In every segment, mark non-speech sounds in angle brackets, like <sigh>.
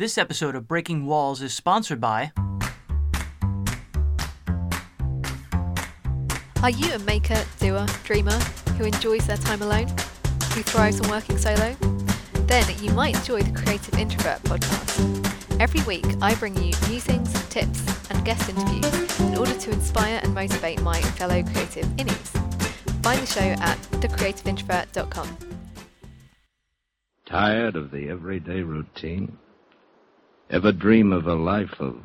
This episode of Breaking Walls is sponsored by. Are you a maker, doer, dreamer who enjoys their time alone? Who thrives on working solo? Then you might enjoy the Creative Introvert podcast. Every week, I bring you musings, tips, and guest interviews in order to inspire and motivate my fellow creative innies. Find the show at thecreativeintrovert.com. Tired of the everyday routine? Ever dream of a life of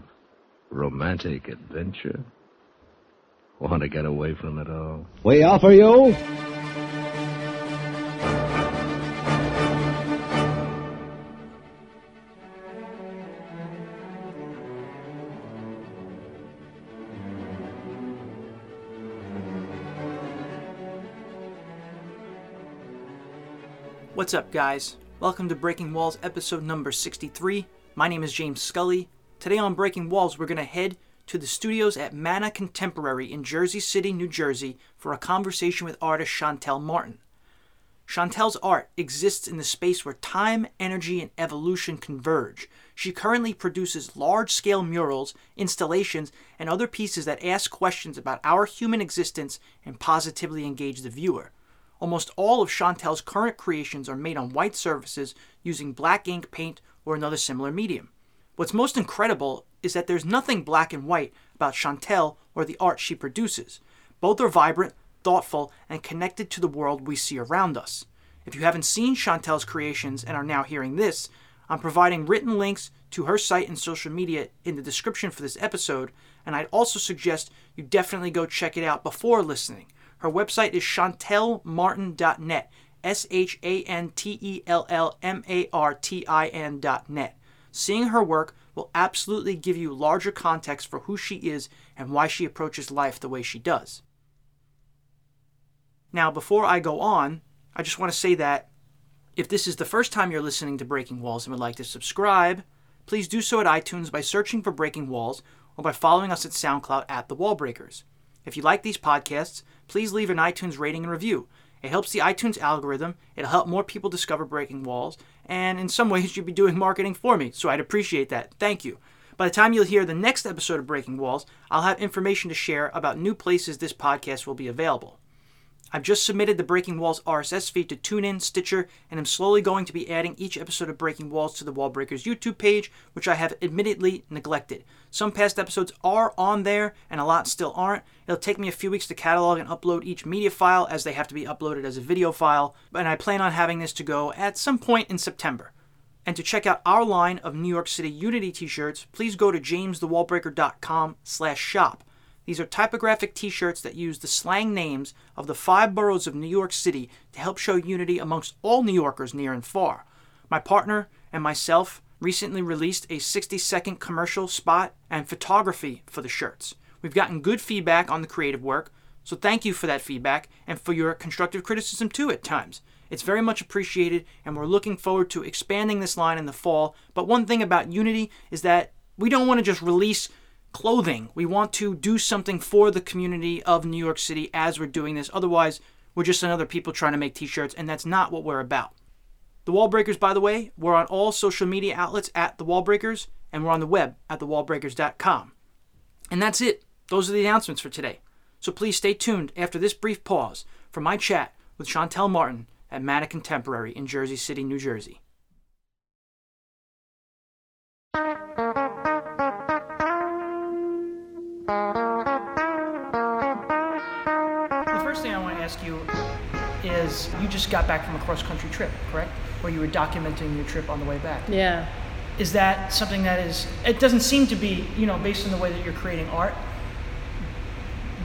romantic adventure? Want to get away from it all? We offer you What's up, guys? Welcome to Breaking Walls episode number 63. My name is James Scully. Today on Breaking Walls, we're going to head to the studios at Mana Contemporary in Jersey City, New Jersey, for a conversation with artist Shantell Martin. Shantell's art exists in the space where time, energy, and evolution converge. She currently produces large scale murals, installations, and other pieces that ask questions about our human existence and positively engage the viewer. Almost all of Shantell's current creations are made on white surfaces using black ink paint or another similar medium. What's most incredible is that there's nothing black and white about Shantell or the art she produces. Both are vibrant, thoughtful, and connected to the world we see around us. If you haven't seen Shantell's creations and are now hearing this, I'm providing written links to her site and social media in the description for this episode, and I'd also suggest you definitely go check it out before listening. Her website is shantellmartin.net. S H A N T E L L M A R T I N.net. Seeing her work will absolutely give you larger context for who she is and why she approaches life the way she does. Now, before I go on, I just want to say that if this is the first time you're listening to Breaking Walls and would like to subscribe, please do so at iTunes by searching for Breaking Walls or by following us at SoundCloud at The Wallbreakers. If you like these podcasts, please leave an iTunes rating and review. It helps the iTunes algorithm, it'll help more people discover Breaking Walls, and in some <laughs> ways, you'd be doing marketing for me, so I'd appreciate that. Thank you. By the time you'll hear the next episode of Breaking Walls, I'll have information to share about new places this podcast will be available. I've just submitted the Breaking Walls RSS feed to TuneIn, Stitcher, and I'm slowly going to be adding each episode of Breaking Walls to the Wallbreakers YouTube page, which I have admittedly neglected. Some past episodes are on there, and a lot still aren't. It'll take me a few weeks to catalog and upload each media file as they have to be uploaded as a video file, and I plan on having this to go at some point in September. And to check out our line of New York City Unity t-shirts, please go to jamesthewallbreaker.com slash shop. These are typographic t shirts that use the slang names of the five boroughs of New York City to help show unity amongst all New Yorkers near and far. My partner and myself recently released a 60 second commercial spot and photography for the shirts. We've gotten good feedback on the creative work, so thank you for that feedback and for your constructive criticism too at times. It's very much appreciated, and we're looking forward to expanding this line in the fall. But one thing about Unity is that we don't want to just release clothing. We want to do something for the community of New York City as we're doing this. Otherwise, we're just another people trying to make t shirts, and that's not what we're about. The Wallbreakers, by the way, we're on all social media outlets at The Wallbreakers, and we're on the web at thewallbreakers.com. And that's it. Those are the announcements for today. So please stay tuned after this brief pause for my chat with Shantell Martin at Mana Contemporary in Jersey City, New Jersey. The first thing I want to ask you is you just got back from a cross country trip, correct? Where you were documenting your trip on the way back. Yeah. Is that something that is, it doesn't seem to be, you know, based on the way that you're creating art,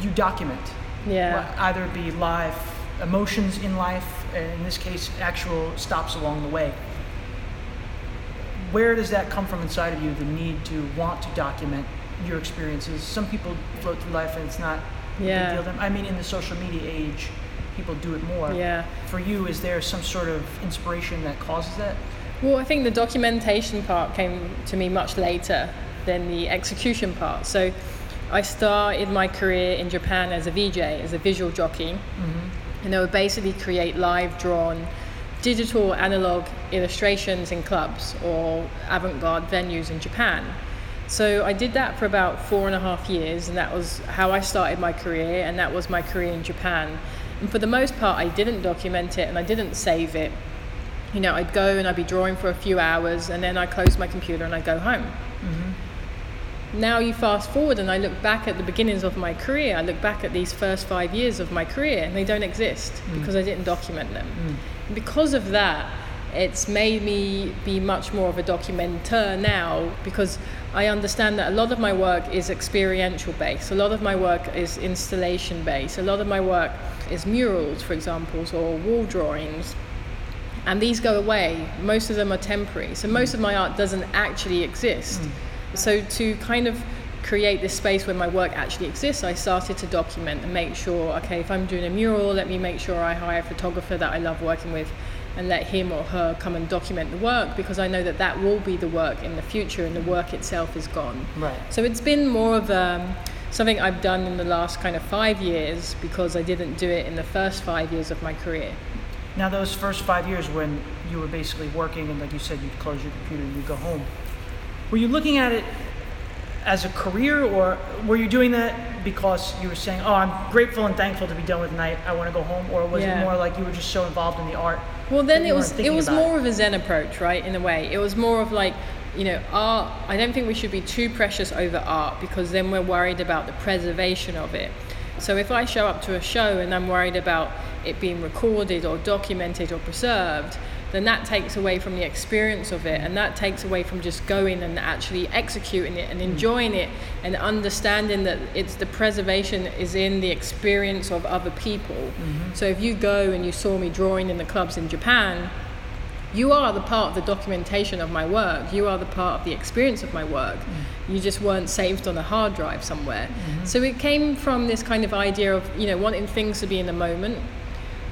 you document. Yeah. Either it be live emotions in life, in this case, actual stops along the way. Where does that come from inside of you, the need to want to document your experiences? Some people float through life and it's not a big deal them. I mean, in the social media age, people do it more. Yeah. For you, is there some sort of inspiration that causes that? Well, I think the documentation part came to me much later than the execution part. So I started my career in Japan as a VJ, as a visual jockey. Mm-hmm. And they would basically create live drawn digital analog illustrations in clubs or avant-garde venues in Japan. So I did that for about four and a half years, and that was how I started my career, and that was my career in Japan. And for the most part, I didn't document it and I didn't save it. You know, I'd go and I'd be drawing for a few hours, and then I close my computer and I go home. Mm-hmm. Now you fast forward, and I look back at the beginnings of my career. I look back at these first five years of my career, and they don't exist mm. because I didn't document them. Mm. Because of that, it's made me be much more of a documenter now because I understand that a lot of my work is experiential based, a lot of my work is installation based, a lot of my work is murals, for example, or wall drawings. And these go away. Most of them are temporary. So most of my art doesn't actually exist. Mm. So to kind of create this space where my work actually exists, I started to document and make sure, okay, if I'm doing a mural, let me make sure I hire a photographer that I love working with and let him or her come and document the work because I know that that will be the work in the future and the work itself is gone. Right. So it's been more of um, something I've done in the last kind of five years because I didn't do it in the first five years of my career. Now, those first five years when you were basically working, and like you said, you'd close your computer and you'd go home, were you looking at it as a career, or were you doing that because you were saying, "Oh, I'm grateful and thankful to be done with night. I want to go home," or was Yeah. it more like you were just so involved in the art? Well, then it was it was about more of a Zen approach, right? In a way, it was more of like, you know, art. I don't think we should be too precious over art because then we're worried about the preservation of it. So if I show up to a show and I'm worried about it being recorded or documented or preserved, then that takes away from the experience of it, and that takes away from just going and actually executing it and mm. enjoying it and understanding that it's the preservation is in the experience of other people. Mm-hmm. So if you go and you saw me drawing in the clubs in Japan, you are the part of the documentation of my work. You are the part of the experience of my work. Mm. You just weren't saved on a hard drive somewhere. Mm-hmm. So it came from this kind of idea of, you know, wanting things to be in the moment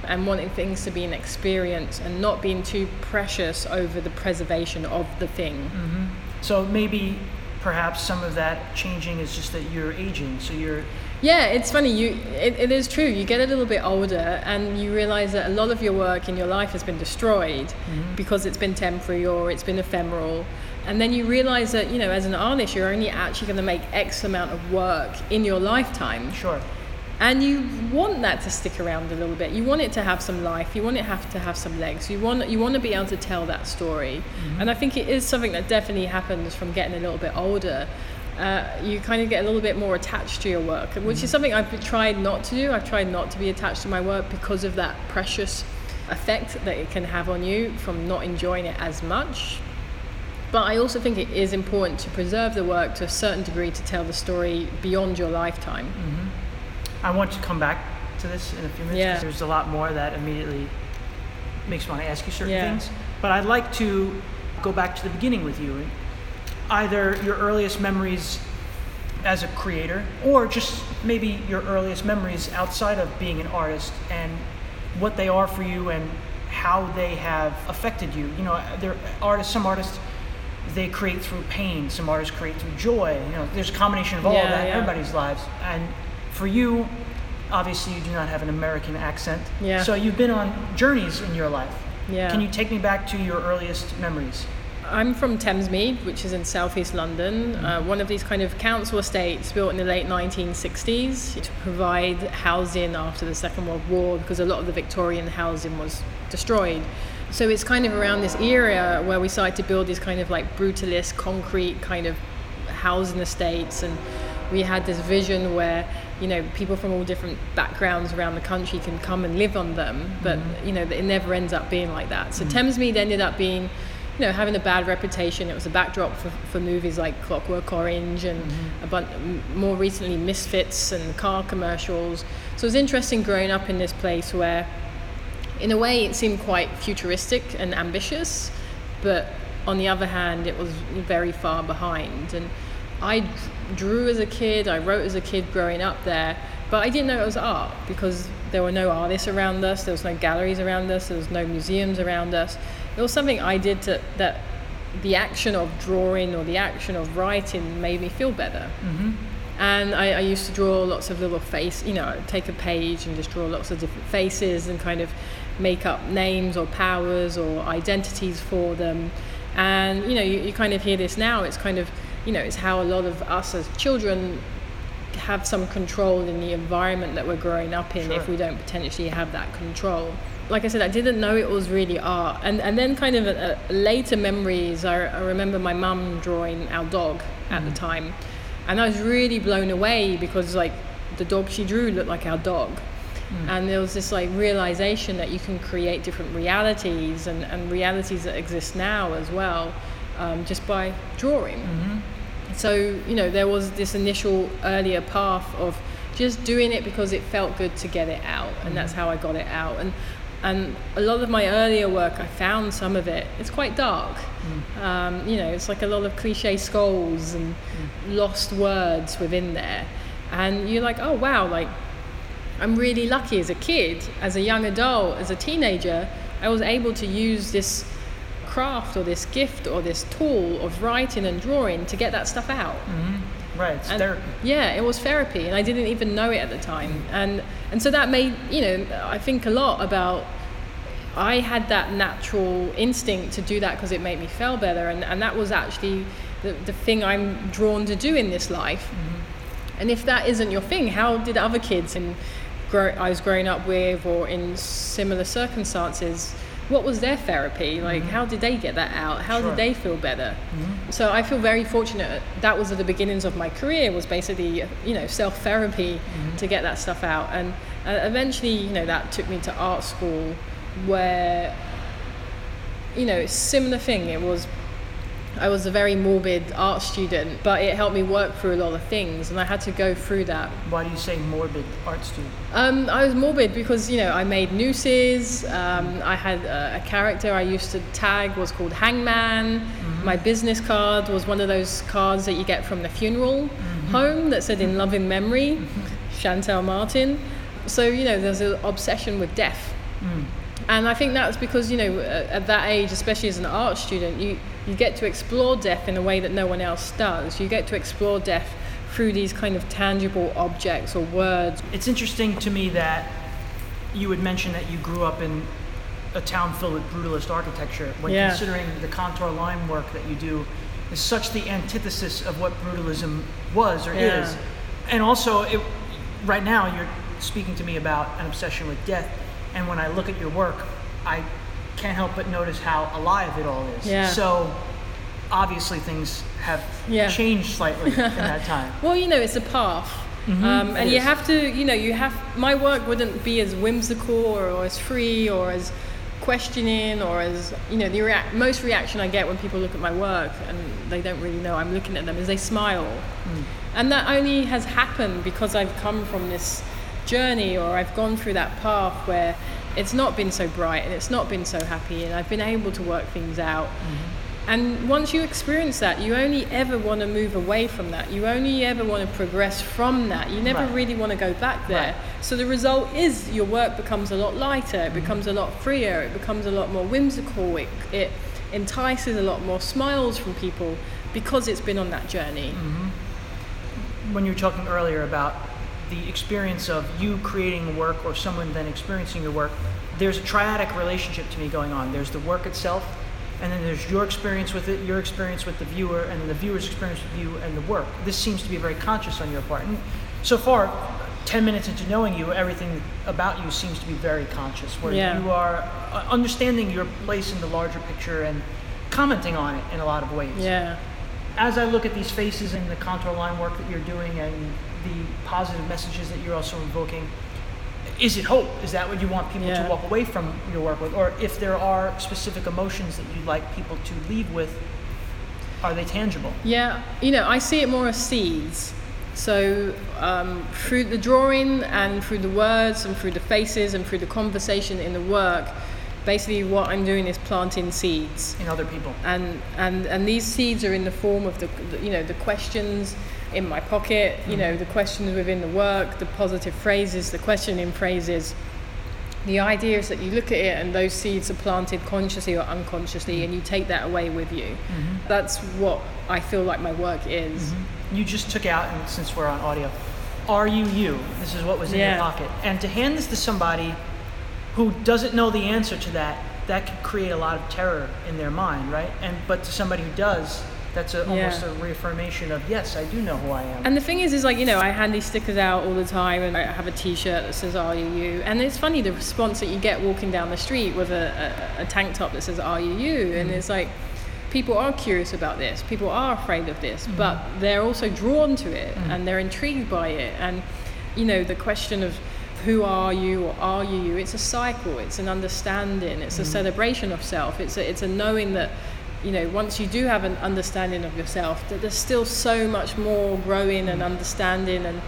and wanting things to be an experience and not being too precious over the preservation of the thing. Mm-hmm. So maybe, perhaps some of that changing is just that you're aging. So you're Yeah, it's funny. You, it, it is true. You get a little bit older, and you realize that a lot of your work in your life has been destroyed mm-hmm. because it's been temporary or it's been ephemeral. And then you realize that you know, as an artist, you're only actually going to make X amount of work in your lifetime, sure. And you want that to stick around a little bit. You want it to have some life. You want it have to have some legs. You want you want to be able to tell that story. Mm-hmm. And I think it is something that definitely happens from getting a little bit older. Uh, you kind of get a little bit more attached to your work, which is mm-hmm. something I've tried not to do. I've tried not to be attached to my work because of that precious effect that it can have on you from not enjoying it as much. But I also think it is important to preserve the work to a certain degree to tell the story beyond your lifetime. Mm-hmm. I want to come back to this in a few minutes Yeah. because there's a lot more that immediately makes me want to ask you certain Yeah. things. But I'd like to go back to the beginning with you. Either your earliest memories as a creator, or just maybe your earliest memories outside of being an artist and what they are for you and how they have affected you. You know, there artists, some artists, they create through pain. Some artists create through joy. You know, there's a combination of all Yeah, of that in everybody's lives. And for you, obviously, you do not have an American accent. Yeah. So you've been on journeys in your life. Yeah. Can you take me back to your earliest memories? I'm from Thamesmead, which is in southeast London, uh, one of these kind of council estates built in the late 1960s to provide housing after the Second World War because a lot of the Victorian housing was destroyed. So it's kind of around this era where we started to build these kind of like brutalist concrete kind of housing estates and we had this vision where you know people from all different backgrounds around the country can come and live on them but mm-hmm. you know it never ends up being like that. So mm. Thamesmead ended up being you know having a bad reputation. It was a backdrop for, for movies like Clockwork Orange and mm-hmm. a bunch more recently Misfits and car commercials. So it was interesting growing up in this place where in a way it seemed quite futuristic and ambitious but on the other hand it was very far behind. And i drew as a kid i wrote as a kid growing up there but i didn't know it was art because there were no artists around us there was no galleries around us there was no museums around us it was something i did to, that the action of drawing or the action of writing made me feel better mm-hmm. and I, I used to draw lots of little face you know take a page and just draw lots of different faces and kind of make up names or powers or identities for them. And you know, you, you kind of hear this now. It's kind of you know, it's how a lot of us as children have some control in the environment that we're growing up in Sure. if we don't potentially have that control. Like I said, I didn't know it was really art. And, and then, kind of a, a later memories, I, I remember my mum drawing our dog at the mm. time. And I was really blown away because, like, the dog she drew looked like our dog. Mm. And there was this like realization that you can create different realities and, and realities that exist now as well, um, just by drawing. Mm-hmm. So, you know, there was this initial earlier path of just doing it because it felt good to get it out, and that's how I got it out. And and a lot of my earlier work, I found some of it. It's quite dark. Um, you know, it's like a lot of cliche skulls and lost words within there, and you're like, oh wow, like I'm really lucky as a kid, as a young adult, as a teenager, I was able to use this craft or this gift or this tool of writing and drawing to get that stuff out. Mm-hmm. Right, it's And- therapy. Yeah, it was therapy, and I didn't even know it at the time. And and so that made you know I think a lot about. I had that natural instinct to do that because it made me feel better, and, and that was actually the, the thing I'm drawn to do in this life. Mm-hmm. And if that isn't your thing, how did other kids in grow, I was growing up with or in similar circumstances, what was their therapy? Like, mm-hmm. how did they get that out? How Sure. did they feel better? Mm-hmm. So I feel very fortunate. That was at the beginnings of my career. Was basically you know self therapy mm-hmm. to get that stuff out, and uh, eventually you know that took me to art school, where you know similar thing. It was I was a very morbid art student, but it helped me work through a lot of things, and I had to go through that. Why do you say morbid art student? Um, I was morbid because you know I made nooses. Um, I had a, a character I used to tag was called Hangman. My business card was one of those cards that you get from the funeral home that said "In loving memory," Shantell Martin. So you know there's an obsession with death. And I think that's because, you know, at at that age, especially as an art student, you, you get to explore death in a way that no one else does. You get to explore death through these kind of tangible objects or words. It's interesting to me that you would mention that you grew up in a town filled with brutalist architecture when Yeah. considering the contour line work that you do is such the antithesis of what brutalism was or Yeah. is. And also, it, right now, you're speaking to me about an obsession with death. And when I look at your work, I can't help but notice how alive it all is. Yeah. So, obviously, things have Yeah. changed slightly in that <laughs> time. Well, you know, it's a path. um, and you have to, you know, you have, my work wouldn't be as whimsical or, or as free or as questioning or as, you know, the most reaction I get when people look at my work and they don't really know I'm looking at them is they smile. And that only has happened because I've come from this journey or I've gone through that path where it's not been so bright and it's not been so happy and I've been able to work things out. Mm-hmm. And once you experience that, you only ever want to move away from that. You only ever want to progress from that. You never Right. really want to go back there. Right. So the result is your work becomes a lot lighter, it mm-hmm. becomes a lot freer, it becomes a lot more whimsical, it, it entices a lot more smiles from people because it's been on that journey. Mm-hmm. when you were talking earlier about the experience of you creating work or someone then experiencing your work, there's a triadic relationship to me going on. There's the work itself, and then there's your experience with it, your experience with the viewer, and then the viewer's experience with you and the work. This seems to be very conscious on your part. And so far, 10 minutes into knowing you, everything about you seems to be very conscious, where Yeah. you are uh, understanding your place in the larger picture and commenting on it in a lot of ways Yeah. as I look at these faces and the contour line work that you're doing and the positive messages that you're also invoking, is it hope? Is that what you want people Yeah. to walk away from your work with? Or if there are specific emotions that you'd like people to leave with, are they tangible? Yeah, you know, I see it more as seeds. So um, through the drawing and through the words and through the faces and through the conversation in the work, basically what I'm doing is planting seeds. in other people? And and and these seeds are in the form of the the- you know the questions in my pocket, you know the questions within the work, the positive phrases, the questioning phrases. The idea is that you look at it and those seeds are planted consciously or unconsciously, and you take that away with you. Mm-hmm. That's what I feel like my work is. Mm-hmm. You just took out, and since we're on audio, are you you? This is what was in Yeah. your pocket. And to hand this to somebody who doesn't know the answer to that, that could create a lot of terror in their mind, right? And but to somebody who does, that's a, almost Yeah. a reaffirmation of yes, I do know who I am. And the thing is, is like you know, I hand these stickers out all the time, and I have a T-shirt that says "Are you you?" And it's funny the response that you get walking down the street with a, a, a tank top that says "Are you you?" And it's like people are curious about this, people are afraid of this, mm-hmm. but they're also drawn to it mm-hmm. and they're intrigued by it. And you know, the question of who are you or are you you? It's a cycle. It's an understanding. It's a mm-hmm. celebration of self. It's a, it's a knowing that you know, once you do have an understanding of yourself, that there's still so much more growing and mm. understanding and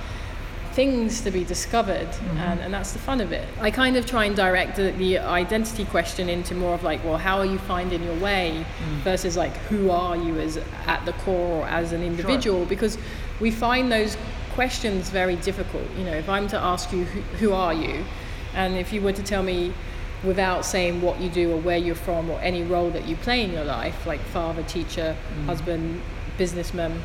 things to be discovered, mm-hmm. and, and that's the fun of it. I kind of try and direct the, the identity question into more of like, well, how are you finding your way mm. versus like, who are you as at the core or as an individual? Because we find those questions very difficult. You know, if I'm to ask you, who, who are you? And if you were to tell me without saying what you do or where you're from or any role that you play in your life, like father, teacher, mm. husband, businessman,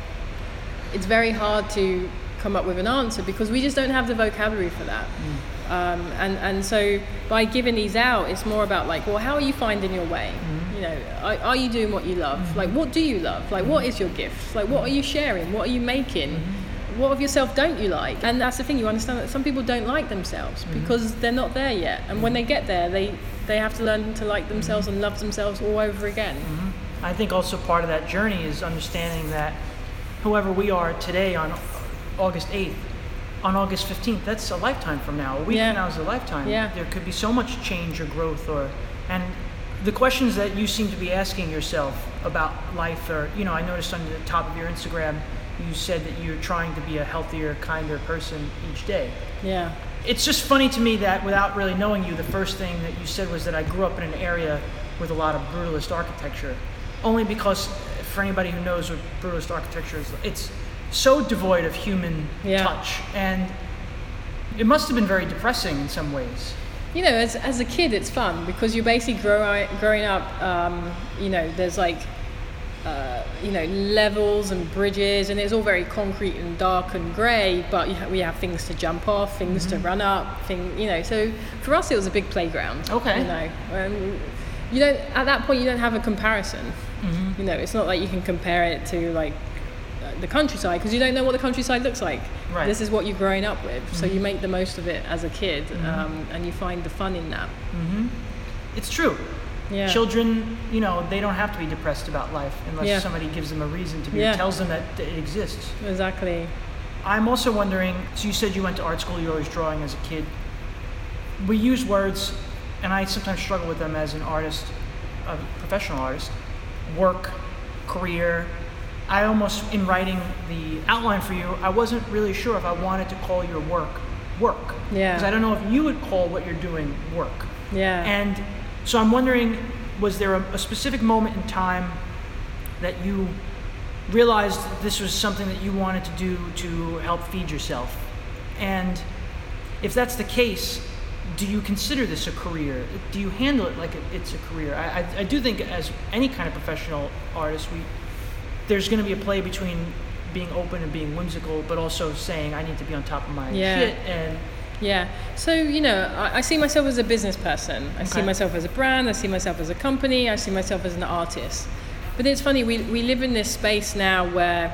it's very hard to come up with an answer because we just don't have the vocabulary for that. Mm. Um, and, and so by giving these out, it's more about like, well, how are you finding your way? Mm. You know, are, are you doing what you love? Like, what do you love? Like, what is your gift? Like, what are you sharing? What are you making? Mm-hmm. What of yourself don't you like? And that's the thing, you understand that some people don't like themselves mm-hmm. because they're not there yet. And when they get there, they, they have to learn to like themselves and love themselves all over again. Mm-hmm. I think also part of that journey is understanding that whoever we are today on August 8th, on August 15th, that's a lifetime from now. A week Yeah. from now is a lifetime. Yeah. There could be so much change or growth or and the questions that you seem to be asking yourself about life or you know, I noticed on the top of your Instagram you said that you're trying to be a healthier, kinder person each day. Yeah. It's just funny to me that without really knowing you, the first thing that you said was that I grew up in an area with a lot of brutalist architecture. Only because, for anybody who knows what brutalist architecture is, it's so devoid of human Yeah. touch. And it must have been very depressing in some ways. you know, as, as a kid, it's fun because you're basically grow, growing up, um, you know, there's like, uh, you know, levels and bridges, and it's all very concrete and dark and grey, but you ha- we have things to jump off, things to run up, thing, you know. So for us, it was a big playground. Okay. You know, um, you don't, at that point, you don't have a comparison. You know, it's not like you can compare it to like uh, the countryside because you don't know what the countryside looks like. Right. This is what you're growing up with, so you make the most of it as a kid, um, and you find the fun in that. It's true. Yeah. Children, you know, they don't have to be depressed about life unless Yeah. somebody gives them a reason to be, Yeah. tells them that it exists. Exactly. I'm also wondering. So you said you went to art school. you were always drawing as a kid. We use words, and I sometimes struggle with them as an artist, a professional artist. Work, career. I almost, in writing the outline for you, I wasn't really sure if I wanted to call your work work. Yeah. Because I don't know if you would call what you're doing work. Yeah. And so I'm wondering, was there a, a specific moment in time that you realized that this was something that you wanted to do to help feed yourself? And if that's the case, do you consider this a career? Do you handle it like it's a career? I, I, I do think, as any kind of professional artist, we there's going to be a play between being open and being whimsical, but also saying I need to be on top of my Yeah. shit. And Yeah. So, you know, I, I see myself as a business person. I see myself as a brand. I see myself as a company. I see myself as an artist. But it's funny, we, we live in this space now where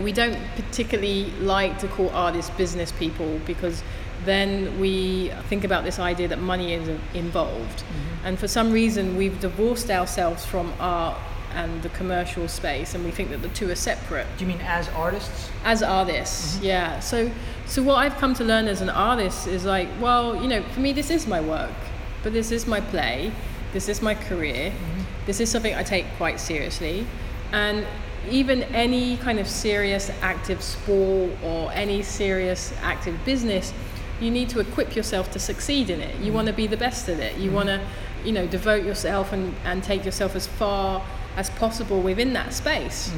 we don't particularly like to call artists business people because then we think about this idea that money is involved. Mm-hmm. And for some reason, we've divorced ourselves from art and the commercial space and we think that the two are separate. Do you mean as artists? as artists mm-hmm. yeah. So so what i've come to learn as an artist is like well you know for me this is my work but this is my play this is my career mm-hmm. this is something i take quite seriously. And even any kind of serious active sport or any serious active business you need to equip yourself to succeed in it. You mm-hmm. want to be the best at it. You want to you know devote yourself and, and take yourself as far as possible within that space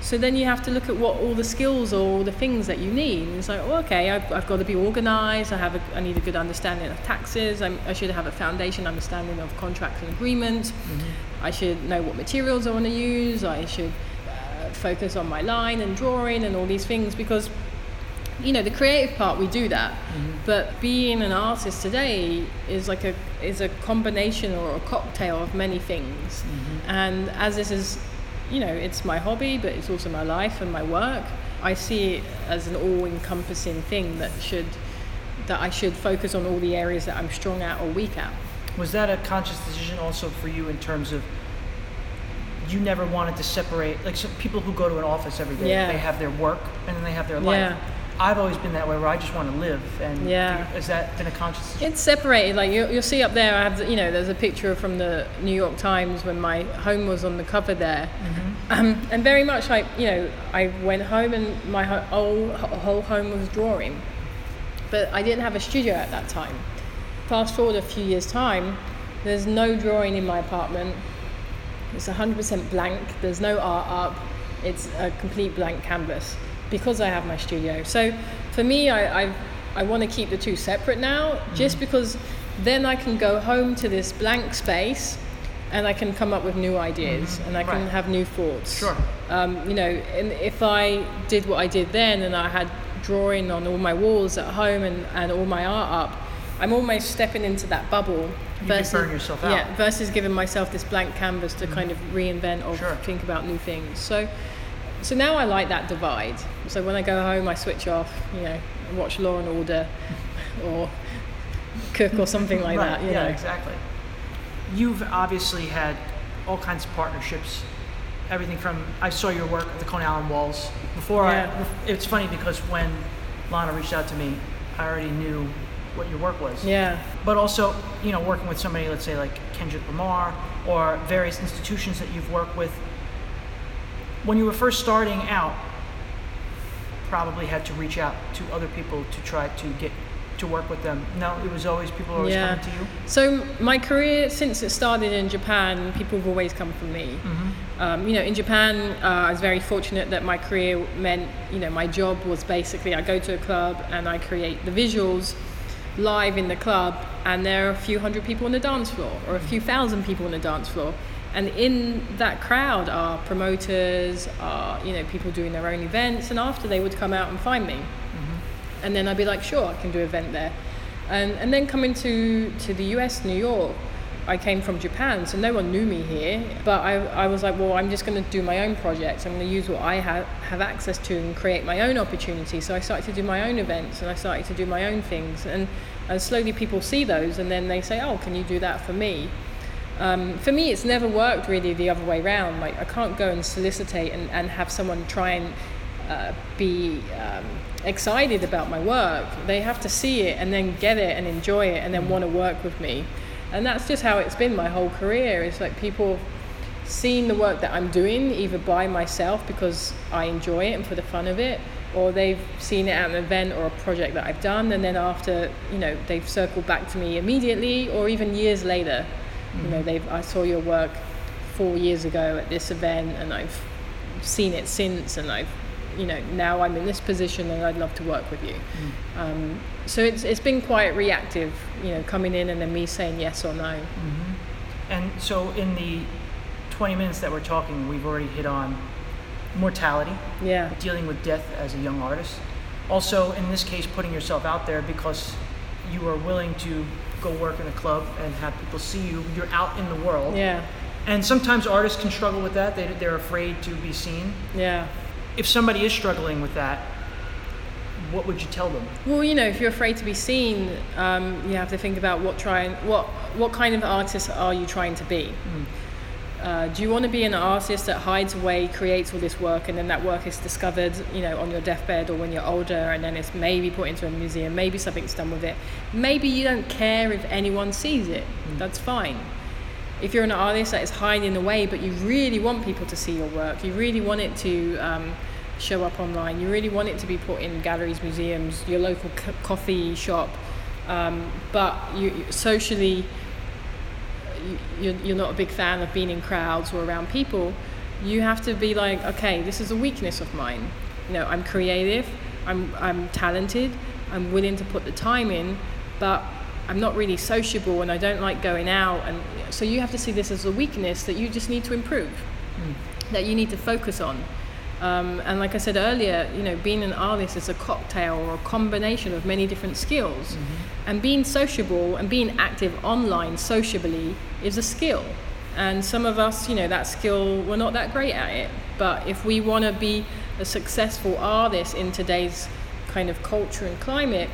so then you have to look at what all the skills or all the things that you need. And it's like, oh, okay, I've, I've got to be organized. I have a, I need a good understanding of taxes. I'm, I should have a foundation understanding of contracts and agreements. I should know what materials I want to use. I should uh, focus on my line and drawing and all these things because you know the creative part we do that mm-hmm. but being an artist today is like a is a combination or a cocktail of many things mm-hmm. and as this is you know it's my hobby but it's also my life and my work i see it as an all-encompassing thing that should that i should focus on all the areas that i'm strong at or weak at Was that a conscious decision also for you in terms of you never wanted to separate like some people who go to an office every day Yeah. they have their work and then they have their life. Yeah. I've always been that way where I just want to live and Yeah. has that been a conscious decision? It's separated. Like you'll, you'll see up there, I have you know there's a picture from the New York Times when my home was on the cover there, um, and very much like you know I went home and my ho- whole whole home was drawing, but I didn't have a studio at that time. Fast forward a few years time, there's no drawing in my apartment. It's 100% blank. There's no art up. It's a complete blank canvas because I have my studio. So for me, I I, I want to keep the two separate now, mm-hmm. just because then I can go home to this blank space, and I can come up with new ideas mm-hmm. and I can Right. have new thoughts. Sure. Um, you know, and if I did what I did then, and I had drawing on all my walls at home and, and all my art up, I'm almost stepping into that bubble. You could burn yourself out. Yeah, versus giving myself this blank canvas to mm-hmm. kind of reinvent or Sure. think about new things. So, so now I like that divide. So when I go home, I switch off, you know, watch Law and Order, <laughs> or cook or something like right. that. You yeah, know. exactly. You've obviously had all kinds of partnerships. Everything from I saw your work at the Coney Island Walls before. Yeah. I, it's funny because when Lana reached out to me, I already knew what your work was. Yeah. But also, you know, working with somebody, let's say like Kendrick Lamar or various institutions that you've worked with. When you were first starting out, probably had to reach out to other people to try to get to work with them. No, it was always people always Yeah. coming to you. So my career, since it started in Japan, people have always come from me. Mm-hmm. Um, you know, in Japan, uh, I was very fortunate that my career meant, you know, my job was basically I go to a club and I create the visuals live in the club, and there are a few hundred people on the dance floor, or a few thousand people on the dance floor. And in that crowd are promoters, are you know people doing their own events, and after they would come out and find me mm-hmm. and then I'd be like, sure, I can do an event there. And, and then coming to, to the US, New York, I came from Japan, so no one knew me here. But I, I was like, well, I'm just going to do my own projects. I'm going to use what I have, have access to and create my own opportunities. So I started to do my own events and I started to do my own things. And, and slowly people see those and then they say, oh, can you do that for me? Um, for me, it's never worked really the other way around. Like I can't go and solicitate and, and have someone try and uh, be um, excited about my work. They have to see it and then get it and enjoy it and then want to work with me. And that's just how it's been my whole career. It's like people seeing the work that I'm doing either by myself because I enjoy it and for the fun of it, or they've seen it at an event or a project that I've done, and then after, you know, they've circled back to me immediately or even years later. Mm. You know, they've I saw your work four years ago at this event, and I've seen it since, and I've, you know, now I'm in this position, and I'd love to work with you. Mm. Um, so it's it's been quite reactive, you know, coming in and then me saying yes or no. Mm-hmm. And so, in the 20 minutes that we're talking, we've already hit on mortality, Yeah, dealing with death as a young artist. Also, in this case, putting yourself out there because you are willing to go work in a club and have people see you. You're out in the world. yeah, And sometimes artists can struggle with that. They, they're afraid to be seen. yeah. If somebody is struggling with that, what would you tell them? Well, you know, if you're afraid to be seen, um, you have to think about what trying what what kind of artist are you trying to be. Uh, do you want to be an artist that hides away, creates all this work, and then that work is discovered, you know, on your deathbed or when you're older, and then it's maybe put into a museum, maybe something's done with it. Maybe you don't care if anyone sees it. That's fine. If you're an artist that is hiding away, but you really want people to see your work, you really want it to um, show up online, you really want it to be put in galleries, museums, your local co- coffee shop, um, but you- socially you- you're, you're not a big fan of being in crowds or around people, you have to be like, okay, this is a weakness of mine. You know, I'm creative, I'm, I'm talented, I'm willing to put the time in, but I'm not really sociable and I don't like going out. And so you have to see this as a weakness that you just need to improve, hmm. that you need to focus on. Um, and like I said earlier, you know, being an artist is a cocktail or a combination of many different skills. And being sociable and being active online sociably is a skill. And some of us, you know, that skill, we're not that great at it. But if we want to be a successful artist in today's kind of culture and climate,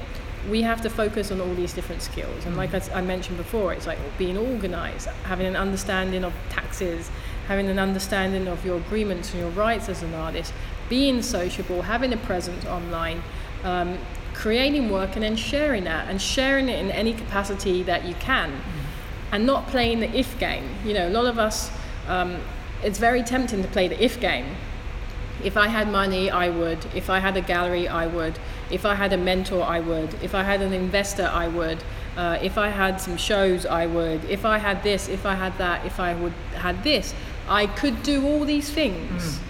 we have to focus on all these different skills. And like I mentioned before, it's like being organized, having an understanding of taxes, having an understanding of your agreements and your rights as an artist, being sociable, having a presence online, um, creating work and then sharing that and sharing it in any capacity that you can and not playing the if game. You know, a lot of us, um, it's very tempting to play the if game. If I had money, I would. If I had a gallery, I would. If I had a mentor, I would. If I had an investor, I would. Uh, if I had some shows, I would. If I had this, if I had that, if I would had this, I could do all these things.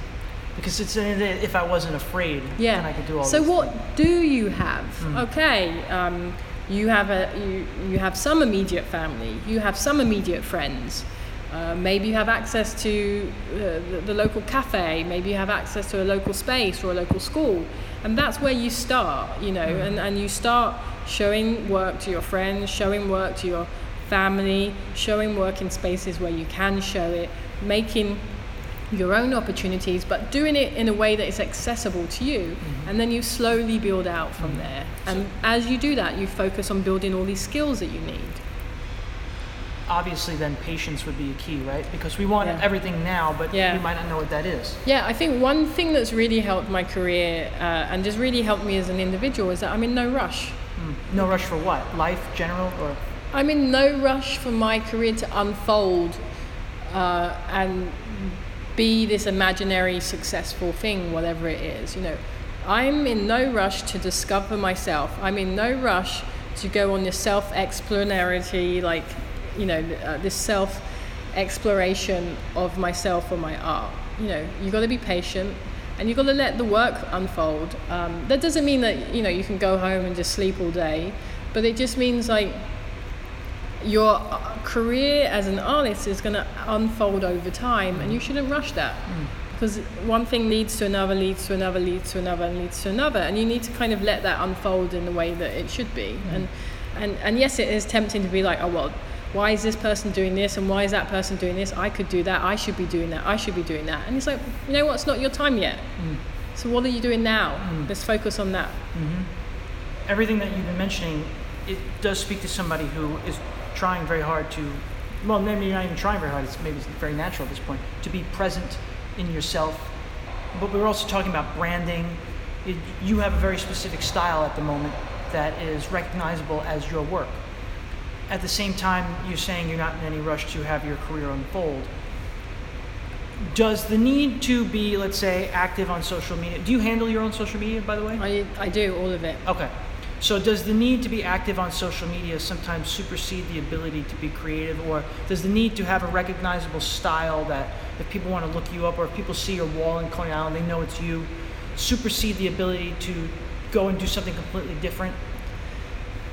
Because it's if I wasn't afraid, Yeah. then I could do all so what things. do you have? Okay, um, you have a you, you have some immediate family. You have some immediate friends. Uh, maybe you have access to uh, the, the local cafe. Maybe you have access to a local space or a local school, and that's where you start. You know, and, and you start showing work to your friends, showing work to your family, showing work in spaces where you can show it, making your own opportunities, but doing it in a way that is accessible to you. Mm-hmm. And then you slowly build out from mm-hmm. there. And as you do that, you focus on building all these skills that you need. Obviously, then patience would be a key, right? Because we want Yeah. everything now, but Yeah. we might not know what that is. Yeah, I think one thing that's really helped my career uh, and just really helped me as an individual is that I'm in no rush. Mm. No rush for what? Life, general, or I'm in no rush for my career to unfold uh, and be this imaginary successful thing, whatever it is. You know, I'm in no rush to discover myself. I'm in no rush to go on this self-explanatory, like, you know, uh, this self exploration of myself or my art. You know, you've got to be patient and you've got to let the work unfold. Um, that doesn't mean that you know you can go home and just sleep all day, but it just means like your career as an artist is going to unfold over time and you shouldn't rush that. Hmm. Because one thing leads to another leads to another leads to another and leads to another and you need to kind of let that unfold in the way that it should be. Hmm. And and and yes it is tempting to be like oh well why is this person doing this and why is that person doing this? I could do that i should be doing that i should be doing that. And it's like you know what? It's not your time yet. Hmm. So what are you doing now? Let's focus on that. Mm-hmm. Everything that you've been mentioning, it does speak to somebody who is trying very hard to, well, maybe you're not even trying very hard. It's maybe it's very natural at this point to be present in yourself. But we're also talking about branding. It, you have a very specific style at the moment that is recognizable as your work. At the same time, you're saying you're not in any rush to have your career unfold. Does the need to be, let's say, active on social media? Do you handle your own social media, by the way? i, I do all of it Okay. So does the need to be active on social media sometimes supersede the ability to be creative or does the need to have a recognizable style that if people want to look you up or if people see your wall in Coney Island, they know it's you, supersede the ability to go and do something completely different?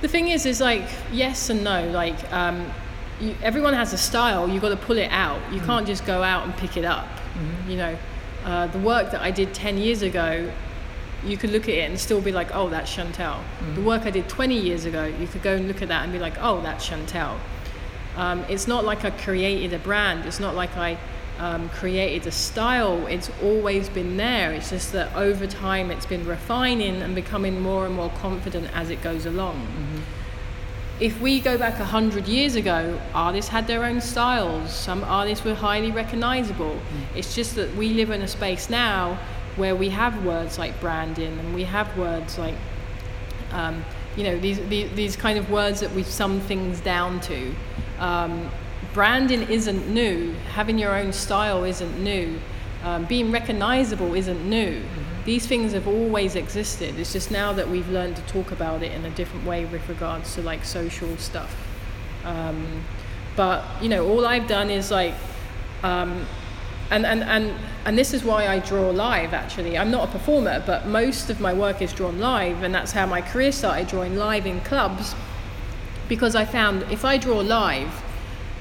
The thing is, is like yes and no. Like um, you, everyone has a style. You've got to pull it out. You can't just go out and pick it up. You know, uh, the work that I did ten years ago, you could look at it and still be like, oh, that's Shantell. The work I did twenty years ago, you could go and look at that and be like, oh, that's Shantell. Um, it's not like I created a brand. It's not like I um, created a style. It's always been there. It's just that over time it's been refining and becoming more and more confident as it goes along. If we go back a hundred years ago, artists had their own styles. Some artists were highly recognizable. It's just that we live in a space now where we have words like branding and we have words like um, you know these, these these kind of words that we sum things down to. Um, branding isn't new. Having your own style isn't new. Um, being recognizable isn't new. These things have always existed. It's just now that we've learned to talk about it in a different way with regards to like social stuff. Um, but you know, all I've done is like um, and, and, and, and this is why I draw live actually. I'm not a performer, but most of my work is drawn live, and that's how my career started drawing live in clubs because I found if I draw live,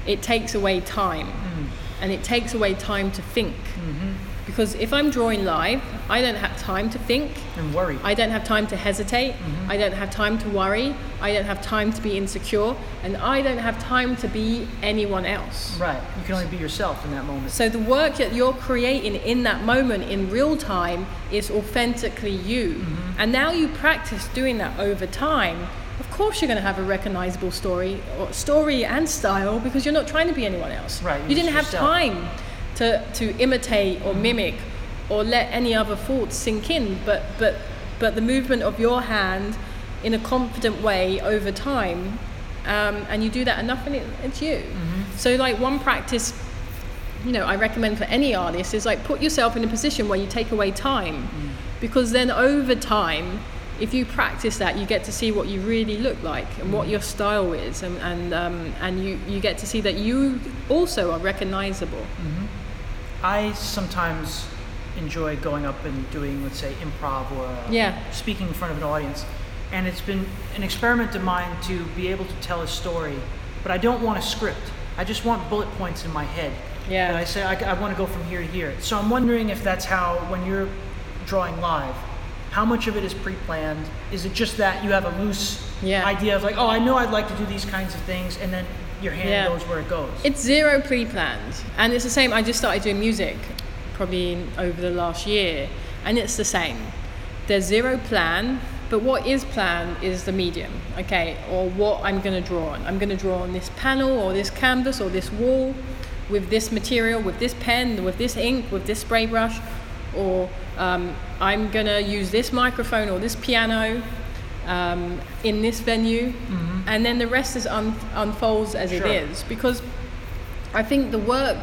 it takes away time mm-hmm. and it takes away time to think. Mm-hmm. Because if I'm drawing live, I don't have time to think. And worry. I don't have time to hesitate. Mm-hmm. I don't have time to worry. I don't have time to be insecure. And I don't have time to be anyone else. right. You can only be yourself in that moment. So the work that you're creating in that moment in real time is authentically you. Mm-hmm. And now you practice doing that over time. Of course you're going to have a recognizable story or story and style because you're not trying to be anyone else. Right, You didn't have yourself. time to, to imitate or mimic or let any other thoughts sink in, but but but the movement of your hand in a confident way over time, um, and you do that enough, and it, it's you. So like one practice you know I recommend for any artist is like put yourself in a position where you take away time. Because then over time if you practice that you get to see what you really look like and what your style is and and, um, and you, you get to see that you also are recognizable I sometimes enjoy going up and doing, let's say, improv or Yeah. speaking in front of an audience. And it's been an experiment of mine to be able to tell a story, but I don't want a script. I just want bullet points in my head. Yeah. And I say, I, I want to go from here to here. So I'm wondering if that's how, when you're drawing live, how much of it is pre planned? Is it just that you have a loose Yeah. idea of like, oh, I know I'd like to do these kinds of things, and then your hand Yeah. goes where it goes? It's zero pre-planned, and it's the same. I just started doing music, probably over the last year, and it's the same. There's zero plan, but what is planned is the medium, okay, or what I'm going to draw on. I'm going to draw on this panel, or this canvas, or this wall, with this material, with this pen, with this ink, with this spray brush, or um, I'm going to use this microphone or this piano um, in this venue, and then the rest is un- unfolds as Sure. it is because I think the work,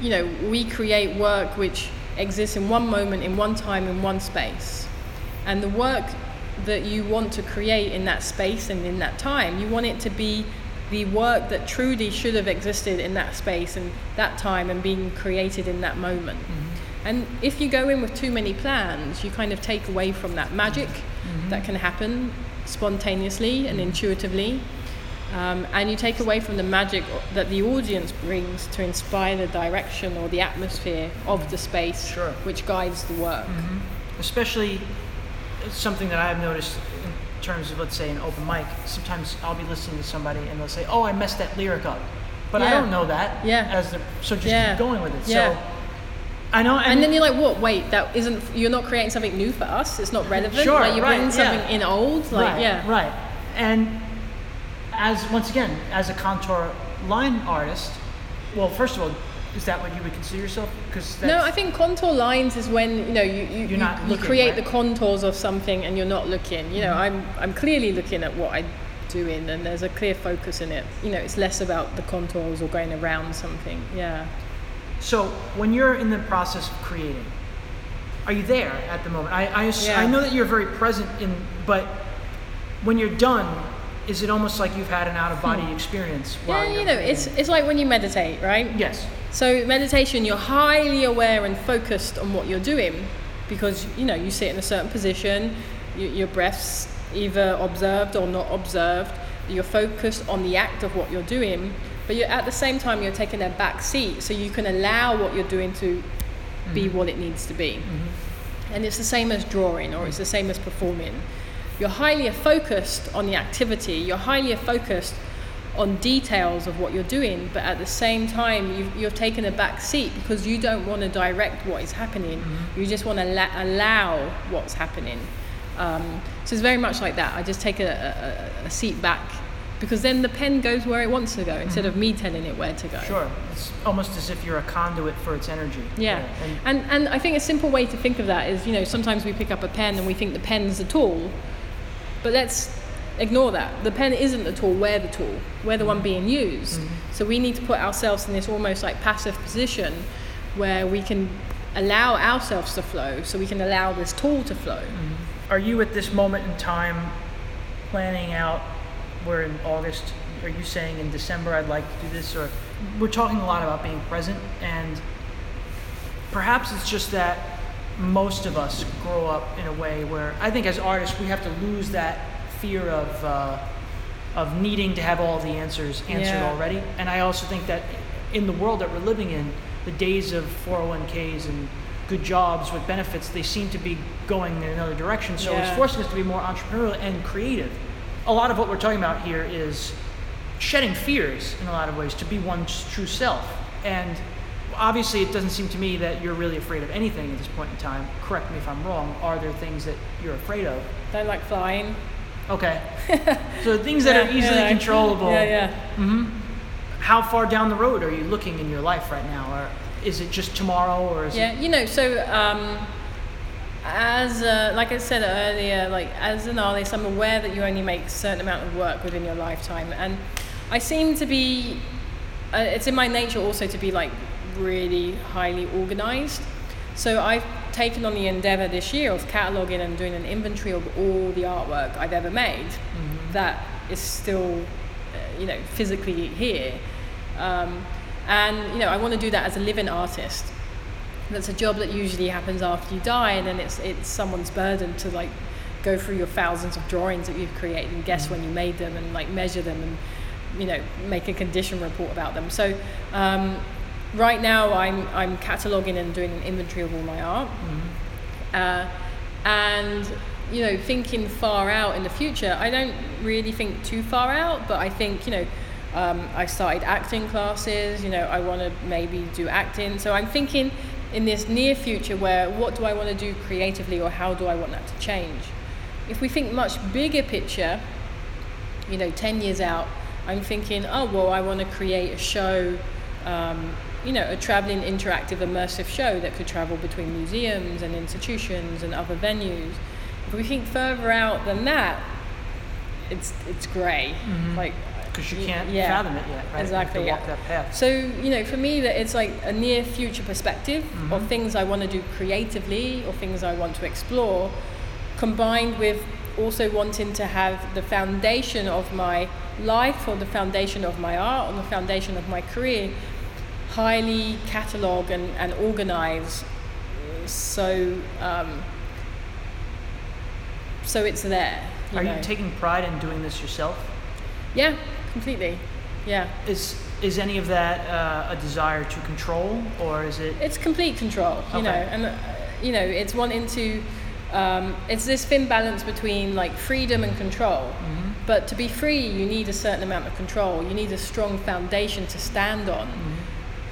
you know, we create work which exists in one moment, in one time, in one space. And the work that you want to create in that space and in that time, you want it to be the work that truly should have existed in that space and that time and being created in that moment. And if you go in with too many plans, you kind of take away from that magic that can happen spontaneously and intuitively. Um, and you take away from the magic that the audience brings to inspire the direction or the atmosphere of the space Sure. which guides the work. especially it's something that I've noticed in terms of let's say an open mic. Sometimes I'll be listening to somebody and they'll say, "Oh, I messed that lyric up," but I don't know that. Yeah. As the so just Yeah. keep going with it. Yeah. So I know, and, And then you're like, what? Wait, that isn't. You're not creating something new for us. It's not relevant. Sure, like you're right, bringing yeah. something in old. Like, right, yeah, right. And as once again, as a contour line artist, well, first of all, is that what you would consider yourself? Because No, I think contour lines is when you know you you, you, not you looking, create right? Mm-hmm. the contours of something and you're not looking. You know, I'm I'm clearly looking at what I'm doing and there's a clear focus in it. You know, it's less about the contours or going around something. Yeah. So when you're in the process of creating, are you there at the moment? I I, Yeah. I know that you're very present in, but when you're done, is it almost like you've had an out of body experience? Hmm. Yeah, you're you know, it's it's like when you meditate, right? yes, So meditation, you're highly aware and focused on what you're doing, because you know you sit in a certain position, you, your breath's either observed or not observed. You're focused on the act of what you're doing, but you're at the same time you're taking a back seat, so you can allow what you're doing to be mm-hmm. what it needs to be. Mm-hmm. And it's the same as drawing, or it's the same as performing. You're highly focused on the activity. You're highly focused on details of what you're doing, but at the same time, you've, you've taken a back seat because you don't want to direct what is happening. Mm-hmm. You just want to la- allow what's happening. Um, so it's very much like that. I just take a, a, a seat back because then the pen goes where it wants to go instead of me telling it where to go. sure. It's almost as if you're a conduit for its energy. Yeah, And, and and I think a simple way to think of that is, you know, sometimes we pick up a pen and we think the pen's the tool, but let's ignore that. The pen isn't the tool. We're the tool. We're the one mm-hmm. being used. Mm-hmm. So we need to put ourselves in this almost like passive position where we can allow ourselves to flow, so we can allow this tool to flow. Mm-hmm. are you at this moment in time planning out? We're in August. Are you saying in December I'd like to do this? Or we're talking a lot about being present, and perhaps it's just that most of us grow up in a way where I think as artists we have to lose that fear of uh, of needing to have all the answers answered Yeah. already. And I also think that in the world that we're living in, the days of 401ks and good jobs with benefits, they seem to be going in another direction. So it's forcing us to be more entrepreneurial and creative. A lot of what we're talking about here is shedding fears in a lot of ways to be one's true self. And obviously, it doesn't seem to me that you're really afraid of anything at this point in time. Correct me if I'm wrong. Are there things that you're afraid of? Don't like flying. Okay. <laughs> so things that are easily yeah. controllable. Yeah, yeah. Mm. How far down the road are you looking in your life right now? Or is it just tomorrow or is Yeah, it you know, so um, as uh, like I said earlier, like as an artist, I'm aware that you only make a certain amount of work within your lifetime, and I seem to be. Uh, it's in my nature also to be like really highly organized. So I've taken on the endeavor this year of cataloging and doing an inventory of all the artwork I've ever made that is still, uh, you know, physically here. Um, and you know, I want to do that as a living artist. That's a job that usually happens after you die, and then it's it's someone's burden to like go through your thousands of drawings that you've created and guess when you made them and like measure them and you know make a condition report about them. So um, right now I'm I'm cataloging and doing an inventory of all my art, uh, and you know thinking far out in the future. I don't really think too far out, but I think you know. Um, I started acting classes, you know, I want to maybe do acting. So I'm thinking in this near future where what do I want to do creatively or how do I want that to change? If we think much bigger picture, you know, 10 years out, I'm thinking, oh, well, I want to create a show, um, you know, a traveling interactive immersive show that could travel between museums and institutions and other venues. If we think further out than that, it's it's grey. Like because you can't yeah, fathom it yet, right? Exactly. You yeah. So you know, for me, that it's like a near future perspective of things I want to do creatively or things I want to explore, combined with also wanting to have the foundation of my life or the foundation of my art or the foundation of my career highly catalogue and, and organize so um, so it's there. Are know. you taking pride in doing this yourself? Yeah, completely. Yeah. Is is any of that uh, a desire to control, or is it? It's complete control, you know, and uh, you know, it's wanting to. Um, it's this thin balance between like freedom and control. Mm-hmm. But to be free, you need a certain amount of control. You need a strong foundation to stand on. Mm-hmm.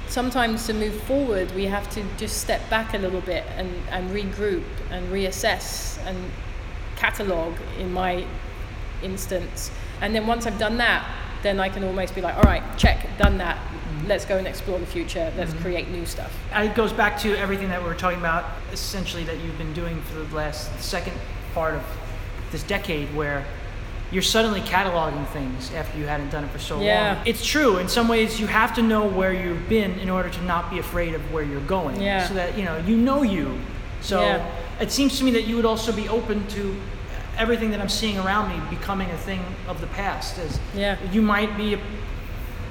Sometimes to move forward, we have to just step back a little bit and, and regroup and reassess and catalog in my instance. And then once I've done that, then I can almost be like, all right, check, done that. Mm-hmm. Let's go and explore the future. Let's create new stuff. It goes back to everything that we were talking about, essentially that you've been doing for the last second part of this decade, where you're suddenly cataloging things after you hadn't done it for so Yeah. long. It's true. In some ways, you have to know where you've been in order to not be afraid of where you're going. Yeah. So that you know you know you. So Yeah. it seems to me that you would also be open to everything that I'm seeing around me becoming a thing of the past. As Yeah. you might be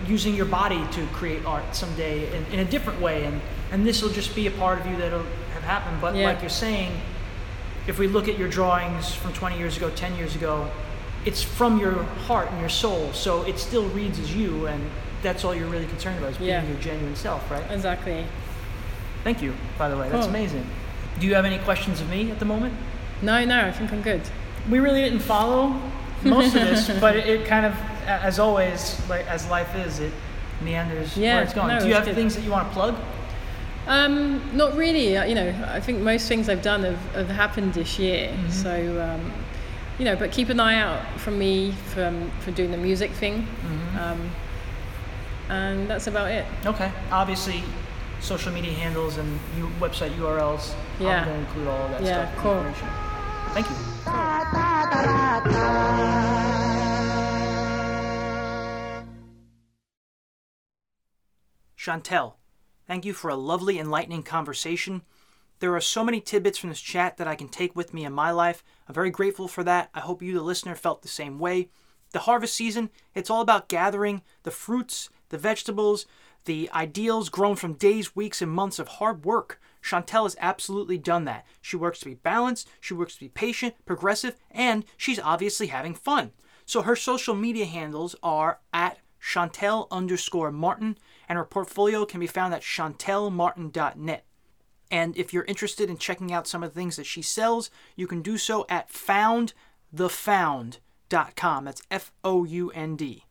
using your body to create art someday in, in a different way and and this will just be a part of you that'll have happened but Yeah. like you're saying if we look at your drawings from 20 years ago 10 years ago it's from your heart and your soul so it still reads as you and that's all you're really concerned about is being Yeah. your genuine self right Exactly. thank you by the way that's amazing do you have any questions of me at the moment No, no, I think I'm good. We really didn't follow most of this, but it, it kind of, as always, like as life is, it meanders Yeah, where it's going. no, Do you have good. things that you want to plug? Um, not really. uh, You know, I think most things I've done have, have happened this year. Mm-hmm. So, um, you know, but keep an eye out from me from for doing the music thing. Mm-hmm. Um, and that's about it. Okay. Obviously, social media handles and website URLs. Yeah. I'm going to include all of that Yeah, stuff. cool. Thank you. Shantell, thank you for a lovely, enlightening conversation. There are so many tidbits from this chat that I can take with me in my life. I'm very grateful for that. I hope you, the listener, felt the same way. The harvest season, it's all about gathering the fruits, the vegetables, the ideals grown from days, weeks, and months of hard work. Shantell has absolutely done that. She works to be balanced, she works to be patient, progressive, and she's obviously having fun. So her social media handles are at Shantell underscore Martin, and her portfolio can be found at shantellmartin.net. And if you're interested in checking out some of the things that she sells, you can do so at foundthefound.com. That's F O U N D.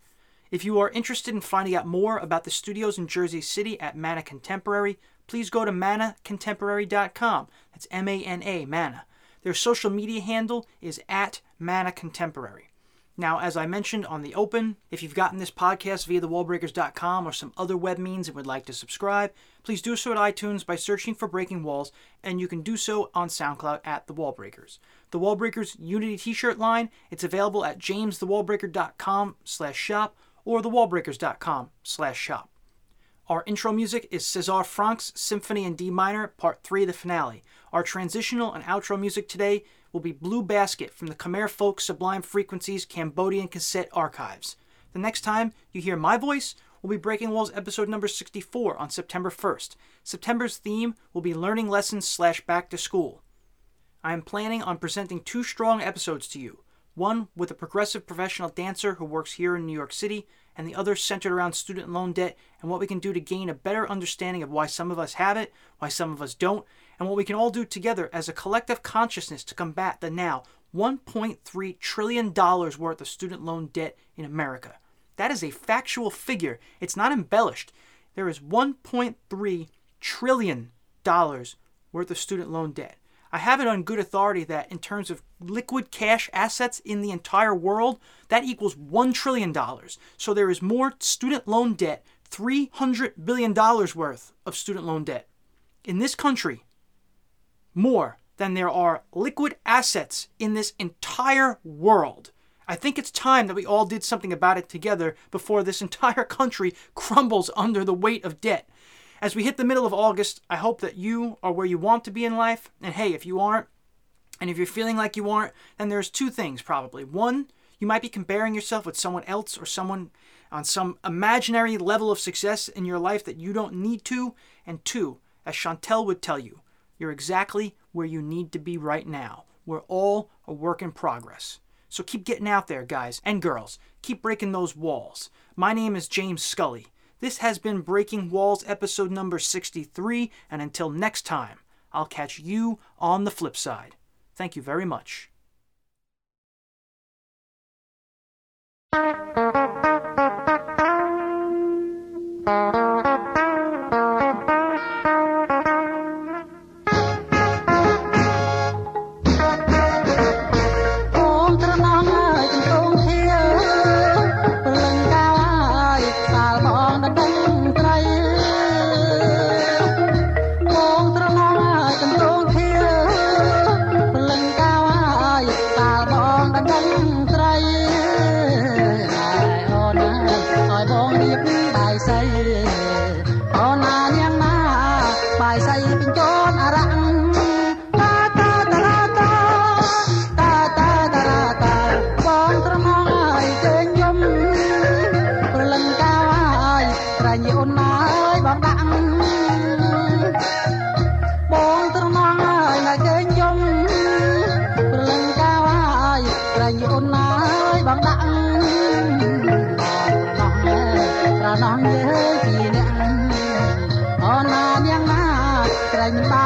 If you are interested in finding out more about the studios in Jersey City at Mana Contemporary, please go to manacontemporary.com. That's M A N A, Mana. Their social media handle is at Mana Contemporary. Now, as I mentioned on the open, if you've gotten this podcast via thewallbreakers.com or some other web means and would like to subscribe, please do so at iTunes by searching for Breaking Walls, and you can do so on SoundCloud at The Wallbreakers. The Wallbreakers Unity t-shirt line, it's available at jamesthewallbreaker.com slash shop or thewallbreakers.com slash shop. Our intro music is César Franck's Symphony in D minor, part 3 the finale. Our transitional and outro music today will be Blue Basket from the Khmer Folk Sublime Frequencies Cambodian Cassette Archives. The next time you hear my voice will be Breaking Walls episode number 64 on September 1st. September's theme will be Learning Lessons slash Back to School. I am planning on presenting two strong episodes to you one with a progressive professional dancer who works here in New York City, and the other centered around student loan debt and what we can do to gain a better understanding of why some of us have it, why some of us don't, and what we can all do together as a collective consciousness to combat the now $1.3 trillion worth of student loan debt in America. That is a factual figure. It's not embellished. There is $1.3 trillion worth of student loan debt. I have it on good authority that in terms of liquid cash assets in the entire world, that equals $1 trillion. So there is more student loan debt, $300 billion worth of student loan debt in this country, more than there are liquid assets in this entire world. I think it's time that we all did something about it together before this <laughs> entire country crumbles under the weight of debt. As we hit the middle of August, I hope that you are where you want to be in life. And hey, if you aren't, and if you're feeling like you aren't, then there's two things probably. One, you might be comparing yourself with someone else or someone on some imaginary level of success in your life that you don't need to. And two, as Shantell would tell you, you're exactly where you need to be right now. We're all a work in progress. So keep getting out there, guys and girls. Keep breaking those walls. My name is James Scully. This has been Breaking Walls episode number 63, and until next time, I'll catch you on the flip side. Thank you very much. 嗯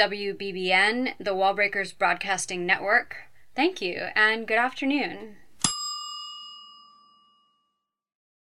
WBBN, the Wallbreakers Broadcasting Network. Thank you, and good afternoon.